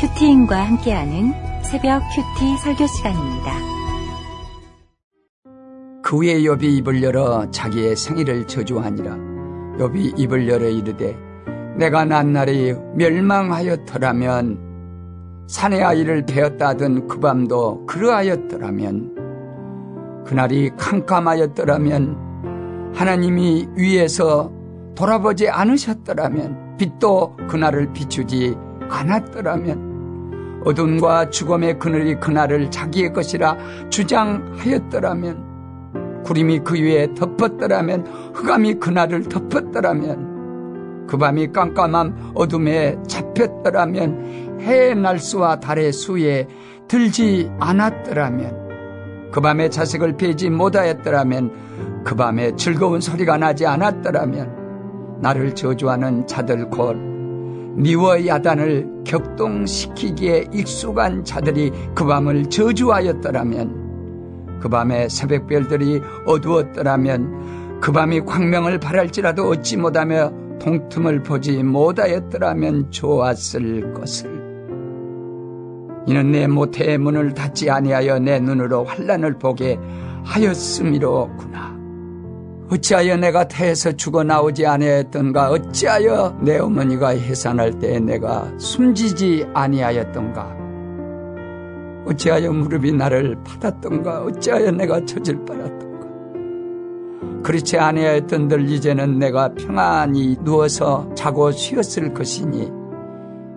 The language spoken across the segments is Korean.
큐티인과 함께하는 새벽 큐티 설교 시간입니다. 그 후에 욥이 입을 열어 자기의 생일을 저주하니라. 욥이 입을 열어 이르되 내가 난 날이 멸망하였더라면 산의 아이를 베었다 하던 그 밤도 그러하였더라면 그날이 캄캄하였더라면 하나님이 위에서 돌아보지 않으셨더라면 빛도 그날을 비추지 않았더라면 어둠과 죽음의 그늘이 그날을 자기의 것이라 주장하였더라면 구름이 그 위에 덮었더라면 흑암이 그날을 덮었더라면 그 밤이 깜깜함 어둠에 잡혔더라면 해의 날수와 달의 수에 들지 않았더라면 그 밤에 자식을 베지 못하였더라면 그 밤에 즐거운 소리가 나지 않았더라면 나를 저주하는 자들 곧 미워 야단을 격동시키기에 익숙한 자들이 그 밤을 저주하였더라면 그 밤에 새벽별들이 어두웠더라면 그 밤이 광명을 바랄지라도 얻지 못하며 동틈을 보지 못하였더라면 좋았을 것을 이는 내 모태의 문을 닫지 아니하여 내 눈으로 환란을 보게 하였음이로구나. 어찌하여 내가 태에서 죽어 나오지 아니하였던가? 어찌하여 내 어머니가 해산할 때 내가 숨지지 아니하였던가? 어찌하여 무릎이 나를 받았던가? 어찌하여 내가 젖을 빨았던가? 그렇지 아니하였던들 이제는 내가 평안히 누워서 자고 쉬었을 것이니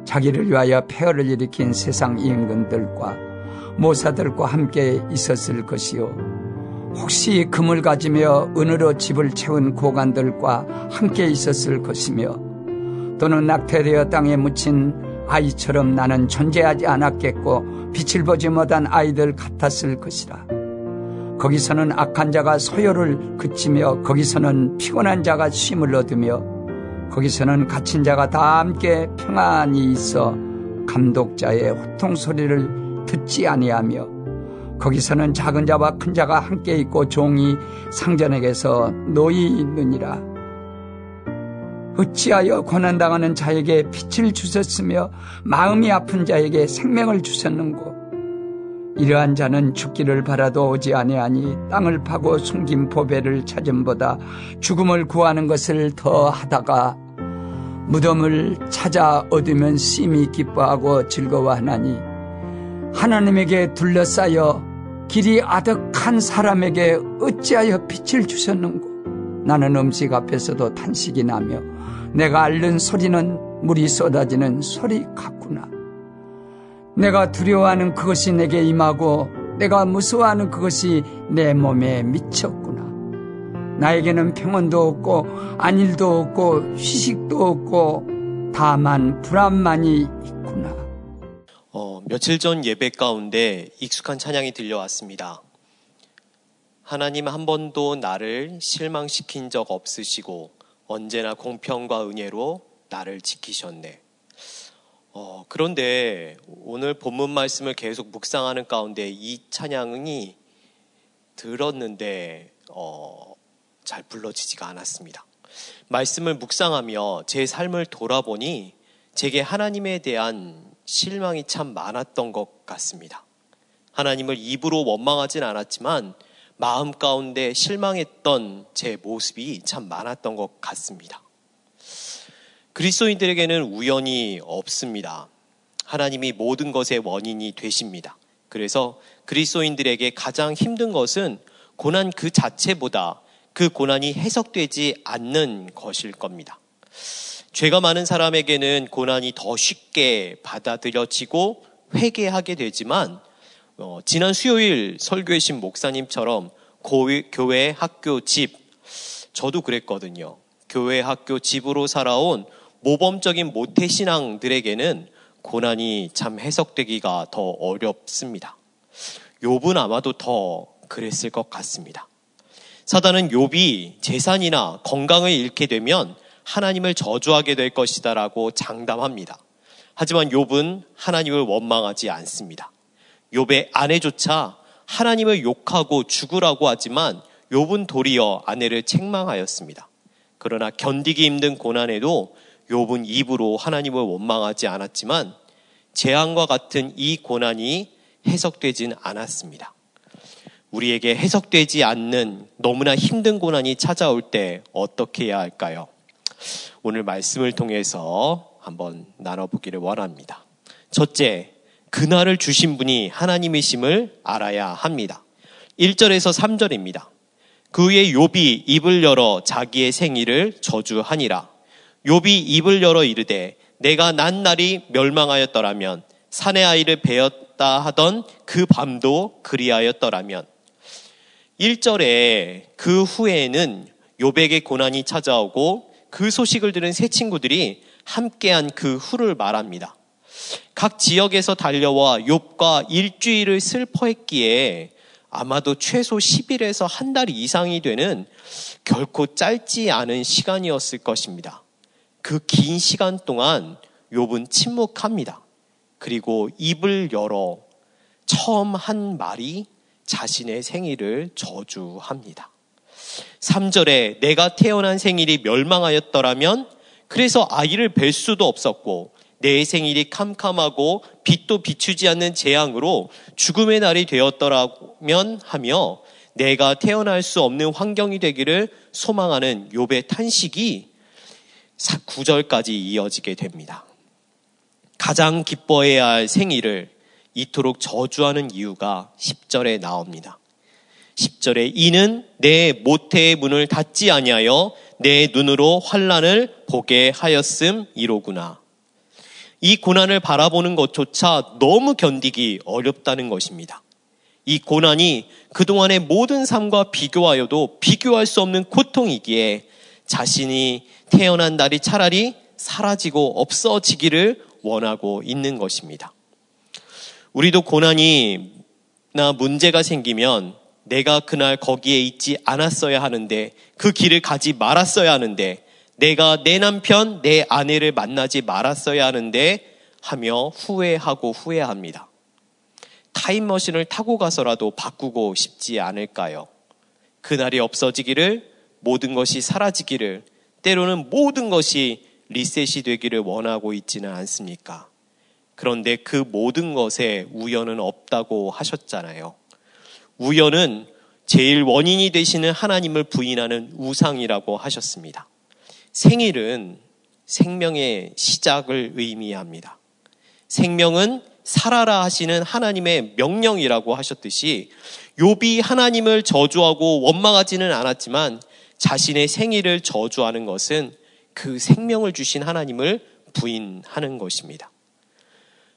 자기를 위하여 폐허를 일으킨 세상 임금들과 모사들과 함께 있었을 것이요 혹시 금을 가지며 은으로 집을 채운 고관들과 함께 있었을 것이며 또는 낙태되어 땅에 묻힌 아이처럼 나는 존재하지 않았겠고 빛을 보지 못한 아이들 같았을 것이라. 거기서는 악한 자가 소요를 그치며 거기서는 피곤한 자가 쉼을 얻으며 거기서는 갇힌 자가 다 함께 평안히 있어 감독자의 호통 소리를 듣지 아니하며 거기서는 작은 자와 큰 자가 함께 있고 종이 상전에게서 놓이 있느니라. 어찌하여 고난당하는 자에게 빛을 주셨으며 마음이 아픈 자에게 생명을 주셨는고 이러한 자는 죽기를 바라도 오지 아니하니 땅을 파고 숨긴 보배를 찾음보다 죽음을 구하는 것을 더 하다가 무덤을 찾아 얻으면 심히 기뻐하고 즐거워하나니 하나님에게 둘러싸여 길이 아득한 사람에게 어찌하여 빛을 주셨는고? 나는 음식 앞에서도 탄식이 나며 내가 앓는 소리는 물이 쏟아지는 소리 같구나. 내가 두려워하는 그것이 내게 임하고 내가 무서워하는 그것이 내 몸에 미쳤구나. 나에게는 평온도 없고 안일도 없고 휴식도 없고 다만 불안만이 있구나 어, 며칠 전 예배 가운데 익숙한 찬양이 들려왔습니다. 하나님 한 번도 나를 실망시킨 적 없으시고 언제나 공평과 은혜로 나를 지키셨네. 어, 그런데 오늘 본문 말씀을 계속 묵상하는 가운데 이 찬양이 들었는데 어, 잘 불러지지가 않았습니다. 말씀을 묵상하며 제 삶을 돌아보니 제게 하나님에 대한 실망이 참 많았던 것 같습니다. 하나님을 입으로 원망하진 않았지만 마음 가운데 실망했던 제 모습이 참 많았던 것 같습니다. 그리스도인들에게는 우연이 없습니다. 하나님이 모든 것의 원인이 되십니다. 그래서 그리스도인들에게 가장 힘든 것은 고난 그 자체보다 그 고난이 해석되지 않는 것일 겁니다. 죄가 많은 사람에게는 고난이 더 쉽게 받아들여지고 회개하게 되지만 어, 지난 수요일 설교해신 목사님처럼 고위, 교회, 학교, 집 저도 그랬거든요. 교회, 학교, 집으로 살아온 모범적인 모태신앙들에게는 고난이 참 해석되기가 더 어렵습니다. 욥은 아마도 더 그랬을 것 같습니다. 사단은 욥이 재산이나 건강을 잃게 되면 하나님을 저주하게 될 것이다라고 장담합니다. 하지만 욥은 하나님을 원망하지 않습니다. 욥의 아내조차 하나님을 욕하고 죽으라고 하지만 욥은 도리어 아내를 책망하였습니다. 그러나 견디기 힘든 고난에도 욥은 입으로 하나님을 원망하지 않았지만 재앙과 같은 이 고난이 해석되진 않았습니다. 우리에게 해석되지 않는 너무나 힘든 고난이 찾아올 때 어떻게 해야 할까요? 오늘 말씀을 통해서 한번 나눠보기를 원합니다. 첫째, 그날을 주신 분이 하나님이심을 알아야 합니다. 1절에서 3절입니다. 그의 욥이 입을 열어 자기의 생일을 저주하니라. 욥이 입을 열어 이르되 내가 난 날이 멸망하였더라면 산의 아이를 베었다 하던 그 밤도 그리하였더라면 1절에 그 후에는 욥에게 고난이 찾아오고 그 소식을 들은 세 친구들이 함께한 그 후를 말합니다. 각 지역에서 달려와 욥과 일주일을 슬퍼했기에 아마도 최소 10일에서 한 달 이상이 되는 결코 짧지 않은 시간이었을 것입니다. 그 긴 시간 동안 욥은 침묵합니다. 그리고 입을 열어 처음 한 말이 자신의 생일을 저주합니다. 3절에 내가 태어난 생일이 멸망하였더라면 그래서 아이를 뵐 수도 없었고 내 생일이 캄캄하고 빛도 비추지 않는 재앙으로 죽음의 날이 되었더라면 하며 내가 태어날 수 없는 환경이 되기를 소망하는 욥의 탄식이 9절까지 이어지게 됩니다. 가장 기뻐해야 할 생일을 이토록 저주하는 이유가 10절에 나옵니다. 10절에 이는 내 모태의 문을 닫지 아니하여 내 눈으로 환란을 보게 하였음 이로구나. 이 고난을 바라보는 것조차 너무 견디기 어렵다는 것입니다. 이 고난이 그동안의 모든 삶과 비교하여도 비교할 수 없는 고통이기에 자신이 태어난 날이 차라리 사라지고 없어지기를 원하고 있는 것입니다. 우리도 고난이나 문제가 생기면 내가 그날 거기에 있지 않았어야 하는데 그 길을 가지 말았어야 하는데 내가 내 남편, 내 아내를 만나지 말았어야 하는데 하며 후회하고 후회합니다. 타임머신을 타고 가서라도 바꾸고 싶지 않을까요? 그날이 없어지기를, 모든 것이 사라지기를, 때로는 모든 것이 리셋이 되기를 원하고 있지는 않습니까? 그런데 그 모든 것에 우연은 없다고 하셨잖아요. 우연은 제일 원인이 되시는 하나님을 부인하는 우상이라고 하셨습니다. 생일은 생명의 시작을 의미합니다. 생명은 살아라 하시는 하나님의 명령이라고 하셨듯이 욥이 하나님을 저주하고 원망하지는 않았지만 자신의 생일을 저주하는 것은 그 생명을 주신 하나님을 부인하는 것입니다.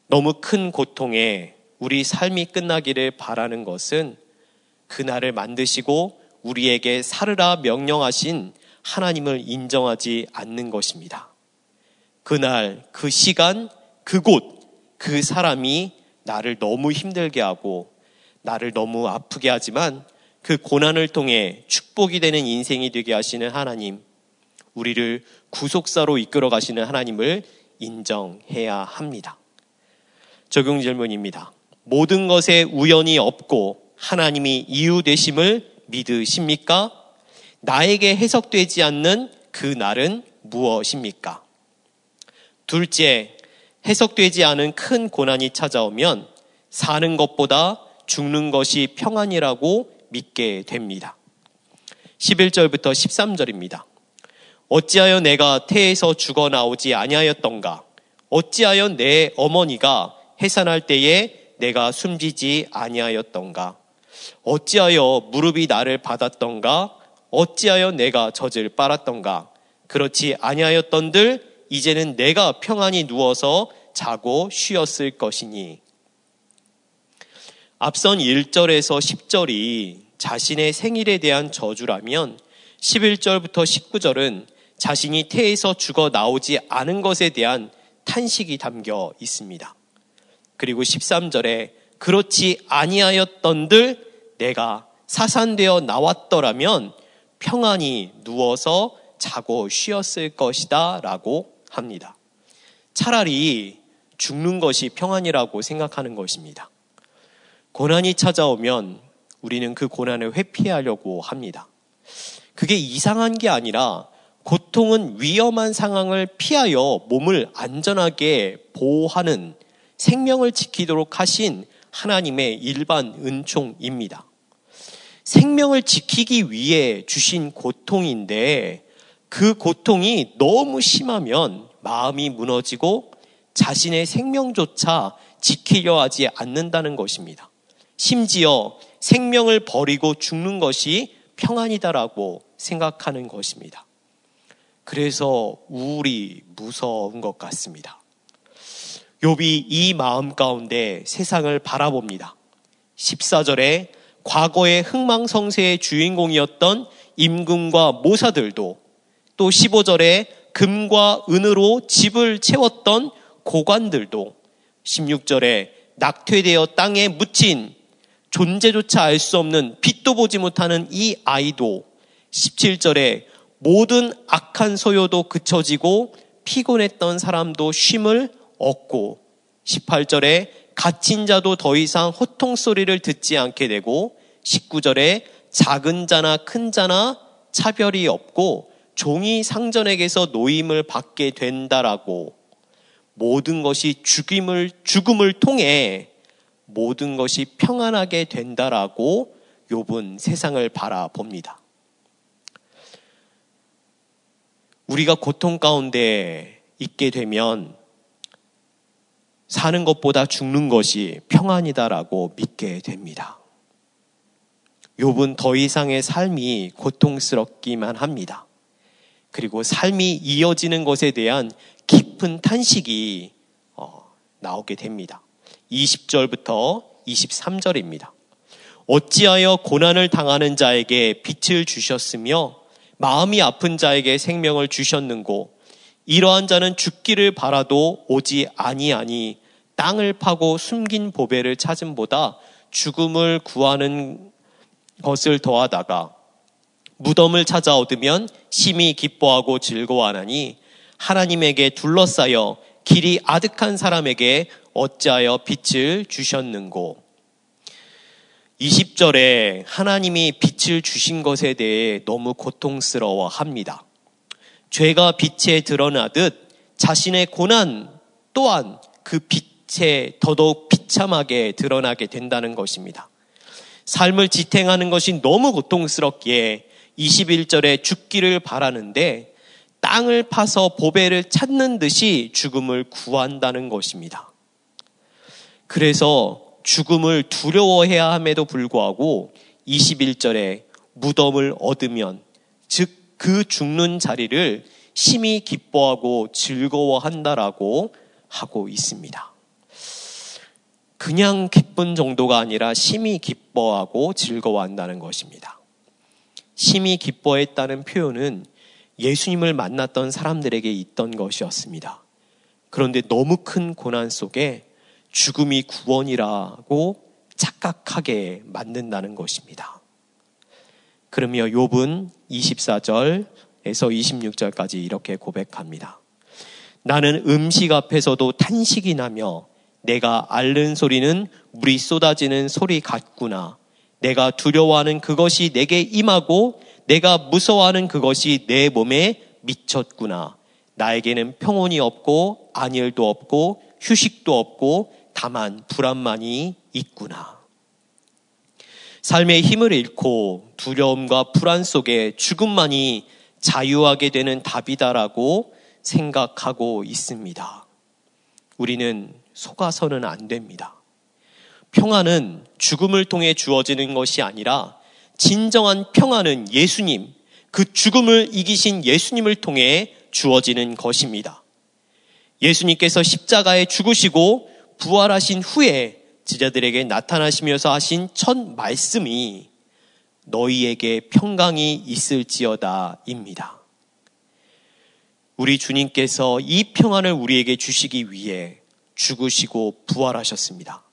너무 큰 고통에 우리 삶이 끝나기를 바라는 것은 그날을 만드시고 우리에게 살으라 명령하신 하나님을 인정하지 않는 것입니다. 그날, 그 시간, 그곳, 그 사람이 나를 너무 힘들게 하고 나를 너무 아프게 하지만 그 고난을 통해 축복이 되는 인생이 되게 하시는 하나님, 우리를 구속사로 이끌어 가시는 하나님을 인정해야 합니다. 적용 질문입니다. 모든 것에 우연이 없고 하나님이 이유 되심을 믿으십니까? 나에게 해석되지 않는 그 날은 무엇입니까? 둘째, 해석되지 않은 큰 고난이 찾아오면 사는 것보다 죽는 것이 평안이라고 믿게 됩니다. 11절부터 13절입니다. 어찌하여 내가 태에서 죽어 나오지 아니하였던가? 어찌하여 내 어머니가 해산할 때에 내가 숨지지 아니하였던가? 어찌하여 무릎이 나를 받았던가? 어찌하여 내가 젖을 빨았던가? 그렇지 아니하였던들 이제는 내가 평안히 누워서 자고 쉬었을 것이니. 앞선 1절에서 10절이 자신의 생일에 대한 저주라면 11절부터 19절은 자신이 태에서 죽어 나오지 않은 것에 대한 탄식이 담겨 있습니다. 그리고 13절에 그렇지 아니하였던들 내가 사산되어 나왔더라면 평안히 누워서 자고 쉬었을 것이다 라고 합니다. 차라리 죽는 것이 평안이라고 생각하는 것입니다. 고난이 찾아오면 우리는 그 고난을 회피하려고 합니다. 그게 이상한 게 아니라 고통은 위험한 상황을 피하여 몸을 안전하게 보호하는 생명을 지키도록 하신 하나님의 일반 은총입니다. 생명을 지키기 위해 주신 고통인데 그 고통이 너무 심하면 마음이 무너지고 자신의 생명조차 지키려 하지 않는다는 것입니다. 심지어 생명을 버리고 죽는 것이 평안이다라고 생각하는 것입니다. 그래서 우울이 무서운 것 같습니다. 욥이 이 마음 가운데 세상을 바라봅니다. 14절에 과거의 흥망성쇠의 주인공이었던 임금과 모사들도 또 15절에 금과 은으로 집을 채웠던 고관들도 16절에 낙퇴되어 땅에 묻힌 존재조차 알 수 없는 빛도 보지 못하는 이 아이도 17절에 모든 악한 소요도 그쳐지고 피곤했던 사람도 쉼을 얻고 18절에 갇힌 자도 더 이상 호통 소리를 듣지 않게 되고 19절에 작은 자나 큰 자나 차별이 없고 종이 상전에게서 노임을 받게 된다라고 모든 것이 죽임을 죽음을 통해 모든 것이 평안하게 된다라고 욥은 세상을 바라봅니다. 우리가 고통 가운데 있게 되면 사는 것보다 죽는 것이 평안이다라고 믿게 됩니다. 욥은 더 이상의 삶이 고통스럽기만 합니다. 그리고 삶이 이어지는 것에 대한 깊은 탄식이 어, 나오게 됩니다. 20절부터 23절입니다. 어찌하여 고난을 당하는 자에게 빛을 주셨으며 마음이 아픈 자에게 생명을 주셨는고 이러한 자는 죽기를 바라도 오지 아니하니 땅을 파고 숨긴 보배를 찾음보다 죽음을 구하는 것을 더하다가 무덤을 찾아 얻으면 심히 기뻐하고 즐거워하나니 하나님에게 둘러싸여 길이 아득한 사람에게 어찌하여 빛을 주셨는고 20절에 하나님이 빛을 주신 것에 대해 너무 고통스러워 합니다. 죄가 빛에 드러나듯 자신의 고난 또한 그 빛에 더더욱 비참하게 드러나게 된다는 것입니다. 삶을 지탱하는 것이 너무 고통스럽기에 21절에 죽기를 바라는데 땅을 파서 보배를 찾는 듯이 죽음을 구한다는 것입니다. 그래서 죽음을 두려워해야 함에도 불구하고 21절에 무덤을 얻으면 즉 그 죽는 자리를 심히 기뻐하고 즐거워한다라고 하고 있습니다. 그냥 기쁜 정도가 아니라 심히 기뻐하고 즐거워한다는 것입니다. 심히 기뻐했다는 표현은 예수님을 만났던 사람들에게 있던 것이었습니다. 그런데 너무 큰 고난 속에 죽음이 구원이라고 착각하게 만든다는 것입니다. 그러며 욥은 24절에서 26절까지 이렇게 고백합니다. 나는 음식 앞에서도 탄식이 나며 내가 앓는 소리는 물이 쏟아지는 소리 같구나. 내가 두려워하는 그것이 내게 임하고 내가 무서워하는 그것이 내 몸에 미쳤구나. 나에게는 평온이 없고 안일도 없고 휴식도 없고 다만 불안만이 있구나. 삶의 힘을 잃고 두려움과 불안 속에 죽음만이 자유하게 되는 답이다라고 생각하고 있습니다. 우리는 속아서는 안 됩니다. 평안은 죽음을 통해 주어지는 것이 아니라 진정한 평안은 예수님, 그 죽음을 이기신 예수님을 통해 주어지는 것입니다. 예수님께서 십자가에 죽으시고 부활하신 후에 제자들에게 나타나시면서 하신 첫 말씀이 너희에게 평강이 있을지어다입니다. 우리 주님께서 이 평안을 우리에게 주시기 위해 죽으시고 부활하셨습니다.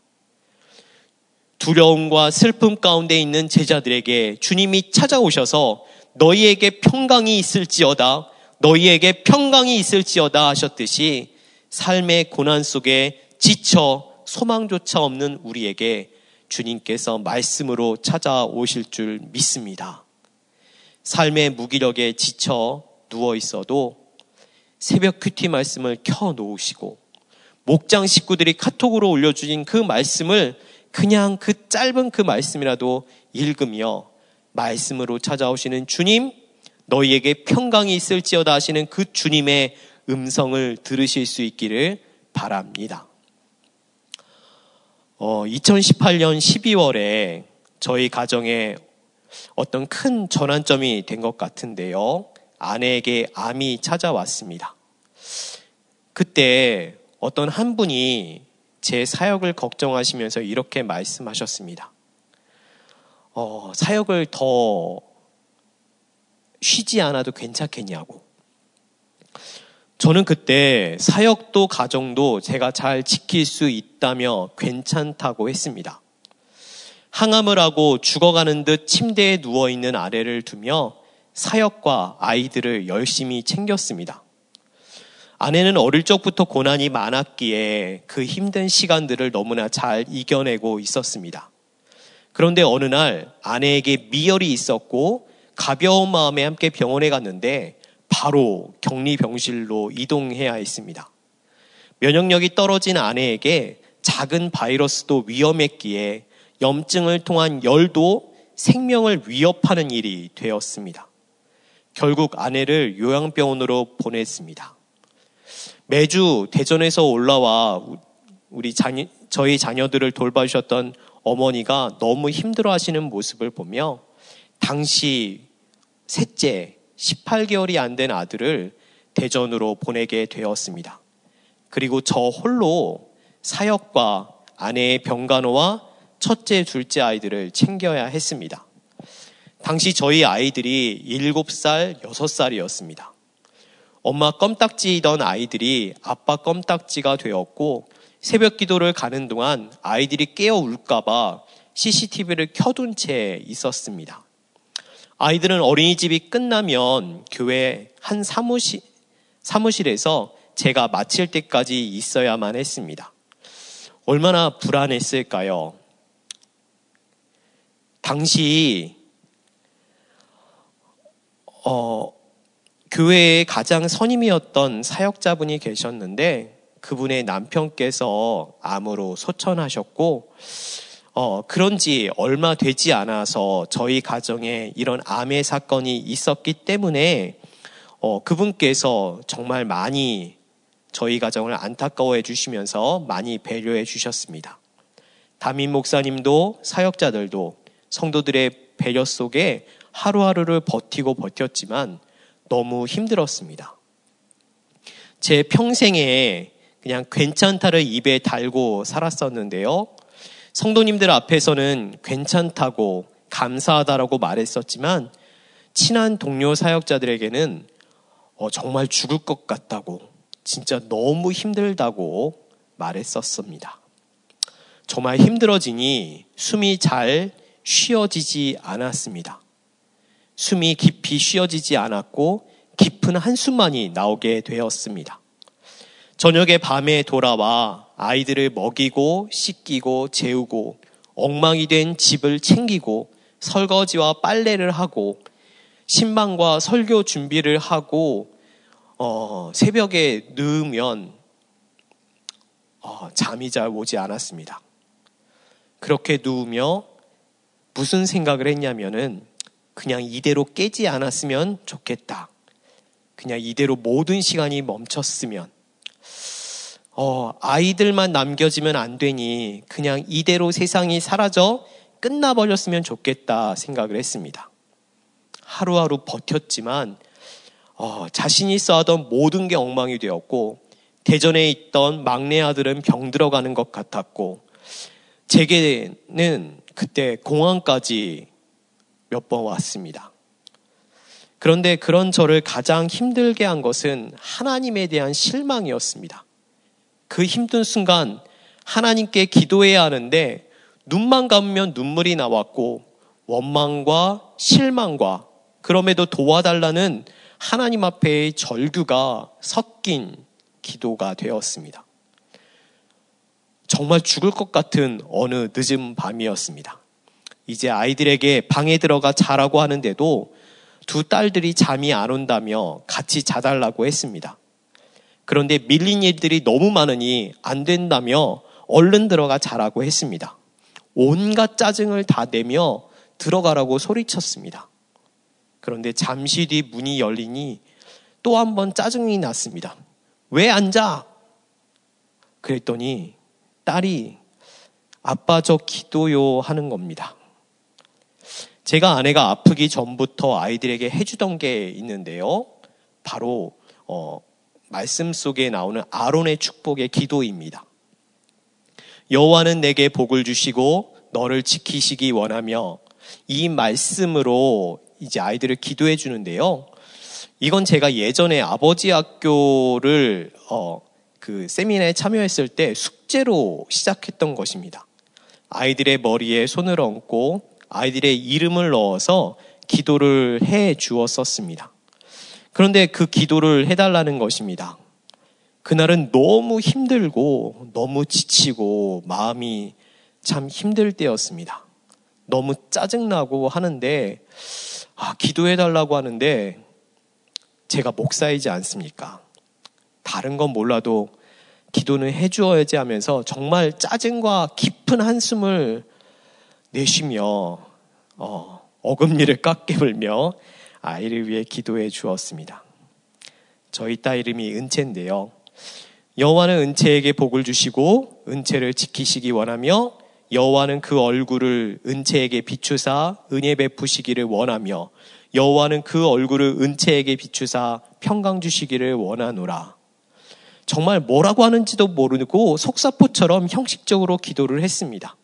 두려움과 슬픔 가운데 있는 제자들에게 주님이 찾아오셔서 너희에게 평강이 있을지어다, 너희에게 평강이 있을지어다 하셨듯이 삶의 고난 속에 지쳐 소망조차 없는 우리에게 주님께서 말씀으로 찾아오실 줄 믿습니다. 삶의 무기력에 지쳐 누워 있어도 새벽 큐티 말씀을 켜 놓으시고 목장 식구들이 카톡으로 올려주신 그 말씀을 그냥 그 짧은 그 말씀이라도 읽으며 말씀으로 찾아오시는 주님, 너희에게 평강이 있을지어다 하시는 그 주님의 음성을 들으실 수 있기를 바랍니다. 어, 2018년 12월에 저희 가정에 어떤 큰 전환점이 된 것 같은데요. 아내에게 암이 찾아왔습니다. 그때 어떤 한 분이 제 사역을 걱정하시면서 이렇게 말씀하셨습니다. 어, 사역을 더 쉬지 않아도 괜찮겠냐고. 저는 그때 사역도 가정도 제가 잘 지킬 수 있다며 괜찮다고 했습니다. 항암을 하고 죽어가는 듯 침대에 누워있는 아래를 두며 사역과 아이들을 열심히 챙겼습니다. 아내는 어릴 적부터 고난이 많았기에 그 힘든 시간들을 너무나 잘 이겨내고 있었습니다. 그런데 어느 날 아내에게 미열이 있었고 가벼운 마음에 함께 병원에 갔는데 바로 격리병실로 이동해야 했습니다. 면역력이 떨어진 아내에게 작은 바이러스도 위험했기에 염증을 통한 열도 생명을 위협하는 일이 되었습니다. 결국 아내를 요양병원으로 보냈습니다. 매주 대전에서 올라와 우리 자녀, 저희 자녀들을 돌봐주셨던 어머니가 너무 힘들어 하시는 모습을 보며 당시 셋째 18개월이 안 된 아들을 대전으로 보내게 되었습니다. 그리고 저 홀로 사역과 아내의 병간호와 첫째, 둘째 아이들을 챙겨야 했습니다. 당시 저희 아이들이 7살, 6살이었습니다. 엄마 껌딱지이던 아이들이 아빠 껌딱지가 되었고 새벽 기도를 가는 동안 아이들이 깨어 울까봐 CCTV를 켜둔 채 있었습니다. 아이들은 어린이집이 끝나면 교회 한 사무실, 사무실에서 제가 마칠 때까지 있어야만 했습니다. 얼마나 불안했을까요? 당시, 어, 교회의 가장 선임이었던 사역자분이 계셨는데 그분의 남편께서 암으로 소천하셨고 어, 그런 지 얼마 되지 않아서 저희 가정에 이런 암의 사건이 있었기 때문에 어, 그분께서 정말 많이 저희 가정을 안타까워해 주시면서 많이 배려해 주셨습니다. 담임 목사님도 사역자들도 성도들의 배려 속에 하루하루를 버티고 버텼지만 너무 힘들었습니다. 제 평생에 그냥 괜찮다를 입에 달고 살았었는데요. 성도님들 앞에서는 괜찮다고 감사하다라고 말했었지만 친한 동료 사역자들에게는 어, 정말 죽을 것 같다고 진짜 너무 힘들다고 말했었습니다. 정말 힘들어지니 숨이 잘 쉬어지지 않았습니다. 숨이 깊이 쉬어지지 않았고 깊은 한숨만이 나오게 되었습니다. 저녁에 밤에 돌아와 아이들을 먹이고 씻기고 재우고 엉망이 된 집을 챙기고 설거지와 빨래를 하고 신방과 설교 준비를 하고 어, 새벽에 누우면 어, 잠이 잘 오지 않았습니다. 그렇게 누우며 무슨 생각을 했냐면은 그냥 이대로 깨지 않았으면 좋겠다. 그냥 이대로 모든 시간이 멈췄으면. 어, 아이들만 남겨지면 안 되니 그냥 이대로 세상이 사라져 끝나버렸으면 좋겠다 생각을 했습니다. 하루하루 버텼지만 어, 자신이 쌓아던 모든 게 엉망이 되었고 대전에 있던 막내 아들은 병들어가는 것 같았고 제게는 그때 공항까지 몇 번 왔습니다. 그런데 그런 저를 가장 힘들게 한 것은 하나님에 대한 실망이었습니다. 그 힘든 순간 하나님께 기도해야 하는데 눈만 감으면 눈물이 나왔고 원망과 실망과 그럼에도 도와달라는 하나님 앞에의 절규가 섞인 기도가 되었습니다. 정말 죽을 것 같은 어느 늦은 밤이었습니다. 이제 아이들에게 방에 들어가 자라고 하는데도 두 딸들이 잠이 안 온다며 같이 자달라고 했습니다. 그런데 밀린 일들이 너무 많으니 안 된다며 얼른 들어가 자라고 했습니다. 온갖 짜증을 다 내며 들어가라고 소리쳤습니다. 그런데 잠시 뒤 문이 열리니 또 한 번 짜증이 났습니다. 왜 앉아? 그랬더니 딸이 아빠 저 기도요 하는 겁니다. 제가 아내가 아프기 전부터 아이들에게 해주던 게 있는데요. 바로 어, 말씀 속에 나오는 아론의 축복의 기도입니다. 여호와는 내게 복을 주시고 너를 지키시기 원하며 이 말씀으로 이제 아이들을 기도해 주는데요. 이건 제가 예전에 아버지 학교를 어, 그 세미나에 참여했을 때 숙제로 시작했던 것입니다. 아이들의 머리에 손을 얹고 아이들의 이름을 넣어서 기도를 해 주었었습니다. 그런데 그 기도를 해달라는 것입니다. 그날은 너무 힘들고 너무 지치고 마음이 참 힘들 때였습니다. 너무 짜증나고 하는데, 아, 기도해달라고 하는데, 제가 목사이지 않습니까? 다른 건 몰라도 기도는 해주어야지 하면서 정말 짜증과 깊은 한숨을 내쉬며, 어, 어금니를 깎게 물며 아이를 위해 기도해 주었습니다. 저희 딸 이름이 은채인데요. 여호와는 은채에게 복을 주시고 은채를 지키시기 원하며 여호와는 그 얼굴을 은채에게 비추사 은혜 베푸시기를 원하며 여호와는 그 얼굴을 은채에게 비추사 평강 주시기를 원하노라. 정말 뭐라고 하는지도 모르고 속사포처럼 형식적으로 기도를 했습니다.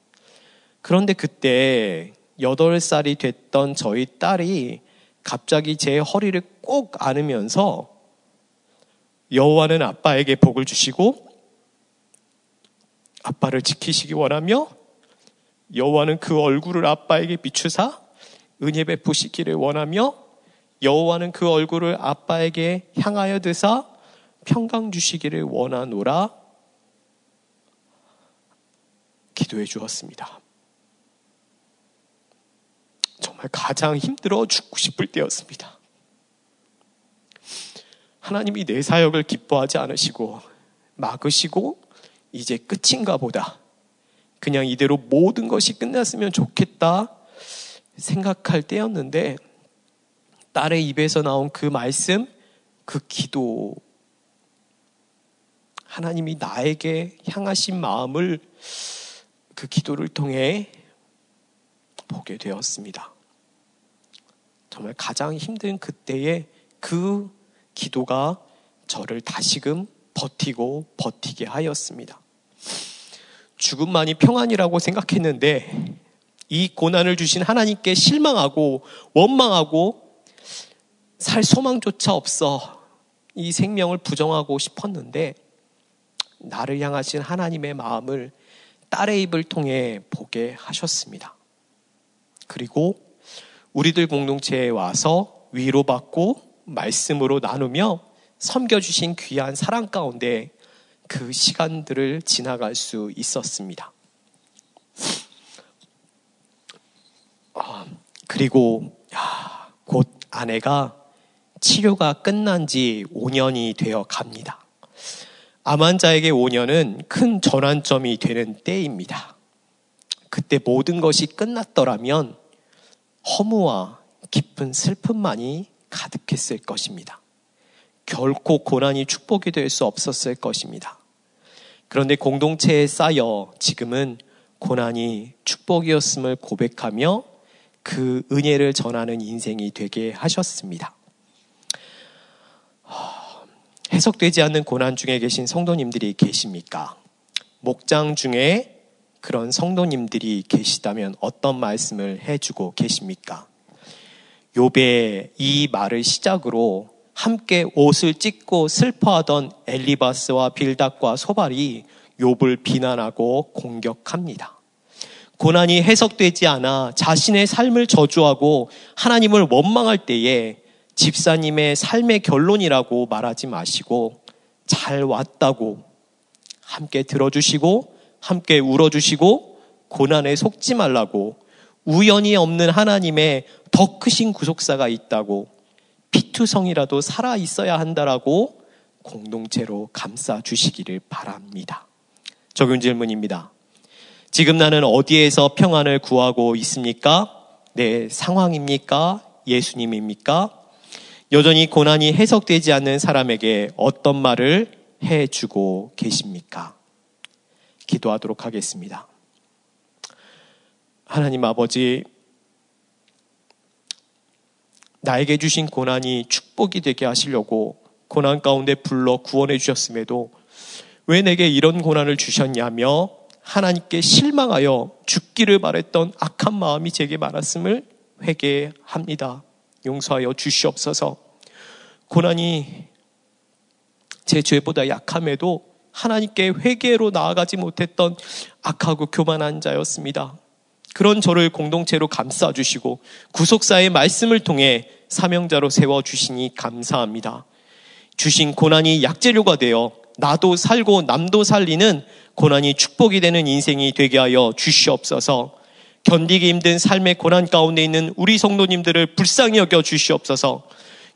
그런데 그때 8살이 됐던 저희 딸이 갑자기 제 허리를 꼭 안으면서 여호와는 아빠에게 복을 주시고 아빠를 지키시기 원하며 여호와는 그 얼굴을 아빠에게 비추사 은혜 베푸시기를 원하며 여호와는 그 얼굴을 아빠에게 향하여 드사 평강 주시기를 원하노라 기도해 주었습니다. 정말 가장 힘들어 죽고 싶을 때였습니다. 하나님이 내 사역을 기뻐하지 않으시고 막으시고 이제 끝인가 보다. 그냥 이대로 모든 것이 끝났으면 좋겠다 생각할 때였는데 딸의 입에서 나온 그 말씀, 그 기도, 하나님이 나에게 향하신 마음을 그 기도를 통해 보게 되었습니다. 정말 가장 힘든 그때에 그 기도가 저를 다시금 버티고 버티게 하였습니다. 죽음만이 평안이라고 생각했는데 이 고난을 주신 하나님께 실망하고 원망하고 살 소망조차 없어 이 생명을 부정하고 싶었는데 나를 향하신 하나님의 마음을 딸의 입을 통해 보게 하셨습니다. 그리고 우리들 공동체에 와서 위로받고 말씀으로 나누며 섬겨주신 귀한 사랑 가운데 그 시간들을 지나갈 수 있었습니다. 아, 그리고 야, 곧 아내가 치료가 끝난 지 5년이 되어 갑니다. 암 환자에게 5년은 큰 전환점이 되는 때입니다. 그때 모든 것이 끝났더라면 허무와 깊은 슬픔만이 가득했을 것입니다. 결코 고난이 축복이 될 수 없었을 것입니다. 그런데 공동체에 쌓여 지금은 고난이 축복이었음을 고백하며 그 은혜를 전하는 인생이 되게 하셨습니다. 해석되지 않는 고난 중에 계신 성도님들이 계십니까? 목장 중에 그런 성도님들이 계시다면 어떤 말씀을 해주고 계십니까? 요배 이 말을 시작으로 함께 옷을 찢고 슬퍼하던 엘리바스와 빌닥과 소발이 욥을 비난하고 공격합니다. 고난이 해석되지 않아 자신의 삶을 저주하고 하나님을 원망할 때에 집사님의 삶의 결론이라고 말하지 마시고 잘 왔다고 함께 들어주시고 함께 울어주시고 고난에 속지 말라고 우연히 없는 하나님의 더 크신 구속사가 있다고 피투성이라도 살아 있어야 한다라고 공동체로 감싸 주시기를 바랍니다. 적용 질문입니다. 지금 나는 어디에서 평안을 구하고 있습니까? 내 상황입니까? 예수님입니까? 여전히 고난이 해석되지 않는 사람에게 어떤 말을 해주고 계십니까? 기도하도록 하겠습니다. 하나님 아버지, 나에게 주신 고난이 축복이 되게 하시려고 고난 가운데 불러 구원해 주셨음에도 왜 내게 이런 고난을 주셨냐며 하나님께 실망하여 죽기를 바랬던 악한 마음이 제게 많았음을 회개합니다. 용서하여 주시옵소서. 고난이 제 죄보다 약함에도 하나님께 회개로 나아가지 못했던 악하고 교만한 자였습니다. 그런 저를 공동체로 감싸 주시고 구속사의 말씀을 통해 사명자로 세워 주시니 감사합니다. 주신 고난이 약재료가 되어 나도 살고 남도 살리는 고난이 축복이 되는 인생이 되게 하여 주시옵소서. 견디기 힘든 삶의 고난 가운데 있는 우리 성도님들을 불쌍히 여겨 주시옵소서.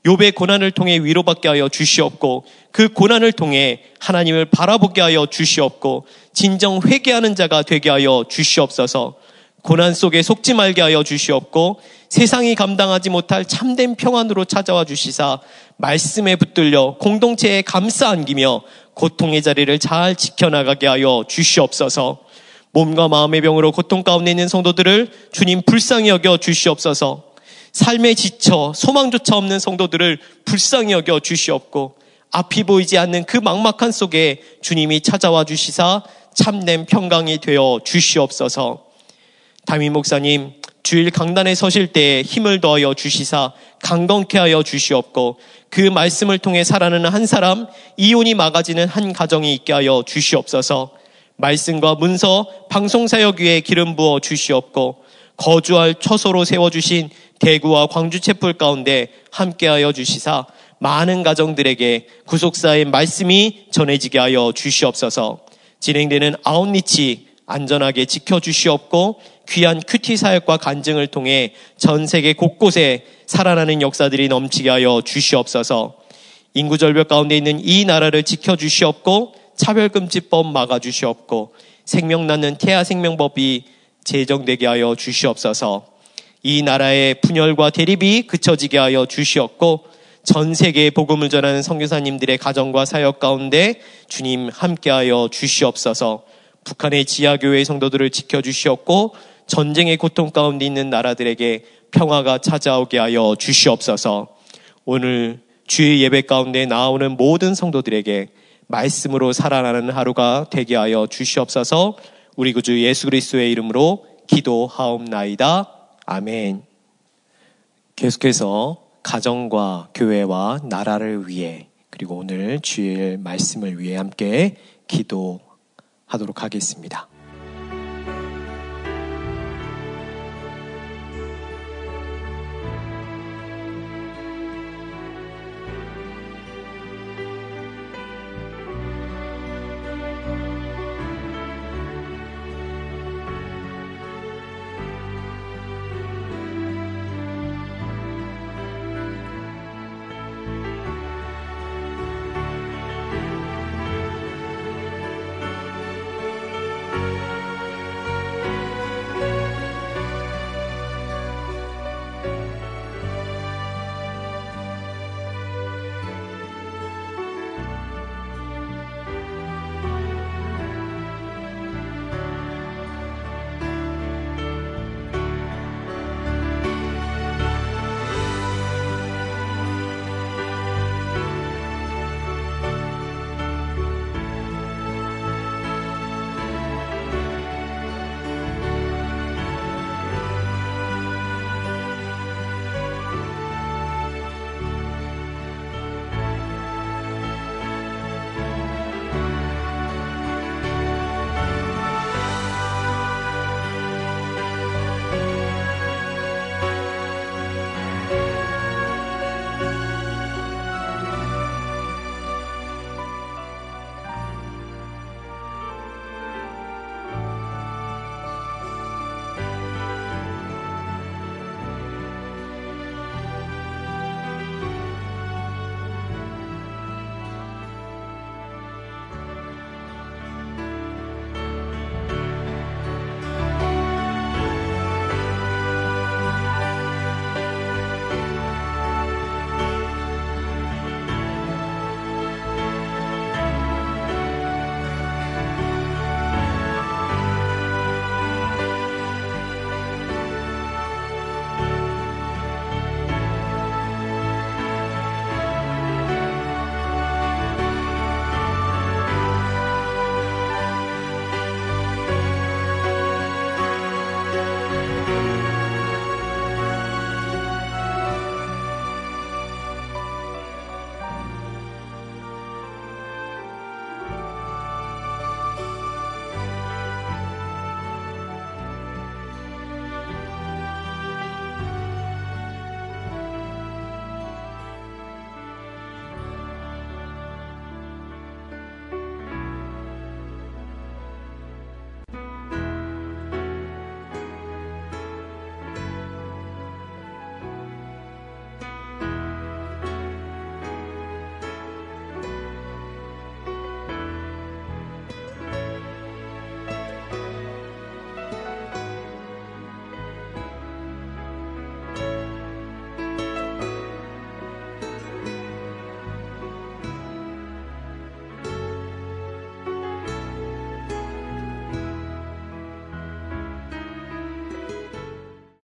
욥의 고난을 통해 위로받게 하여 주시옵고 그 고난을 통해 하나님을 바라보게 하여 주시옵고 진정 회개하는 자가 되게 하여 주시옵소서. 고난 속에 속지 말게 하여 주시옵고 세상이 감당하지 못할 참된 평안으로 찾아와 주시사 말씀에 붙들려 공동체에 감싸 안기며 고통의 자리를 잘 지켜나가게 하여 주시옵소서. 몸과 마음의 병으로 고통 가운데 있는 성도들을 주님 불쌍히 여겨 주시옵소서. 삶에 지쳐 소망조차 없는 성도들을 불쌍히 여겨 주시옵고 앞이 보이지 않는 그 막막한 속에 주님이 찾아와 주시사 참된 평강이 되어 주시옵소서. 담임 목사님, 주일 강단에 서실 때 힘을 더하여 주시사 강건케 하여 주시옵고 그 말씀을 통해 살아가는 한 사람, 이혼이 막아지는 한 가정이 있게 하여 주시옵소서 말씀과 문서, 방송 사역 위에 기름 부어 주시옵고 거주할 처소로 세워주신 대구와 광주 채플 가운데 함께하여 주시사 많은 가정들에게 구속사의 말씀이 전해지게 하여 주시옵소서 진행되는 아웃리치 안전하게 지켜주시옵고 귀한 큐티 사역과 간증을 통해 전 세계 곳곳에 살아나는 역사들이 넘치게 하여 주시옵소서. 인구 절벽 가운데 있는 이 나라를 지켜 주시옵고 차별금지법 막아 주시옵고 생명 낳는 태아 생명법이 제정되게 하여 주시옵소서. 이 나라의 분열과 대립이 그쳐지게 하여 주시옵고 전 세계에 복음을 전하는 선교사님들의 가정과 사역 가운데 주님 함께하여 주시옵소서. 북한의 지하교회 성도들을 지켜 주시옵고 전쟁의 고통 가운데 있는 나라들에게 평화가 찾아오게 하여 주시옵소서. 오늘 주의 예배 가운데 나오는 모든 성도들에게 말씀으로 살아나는 하루가 되게 하여 주시옵소서. 우리 구주 예수 그리스도의 이름으로 기도하옵나이다. 아멘. 계속해서 가정과 교회와 나라를 위해 그리고 오늘 주일 말씀을 위해 함께 기도하도록 하겠습니다.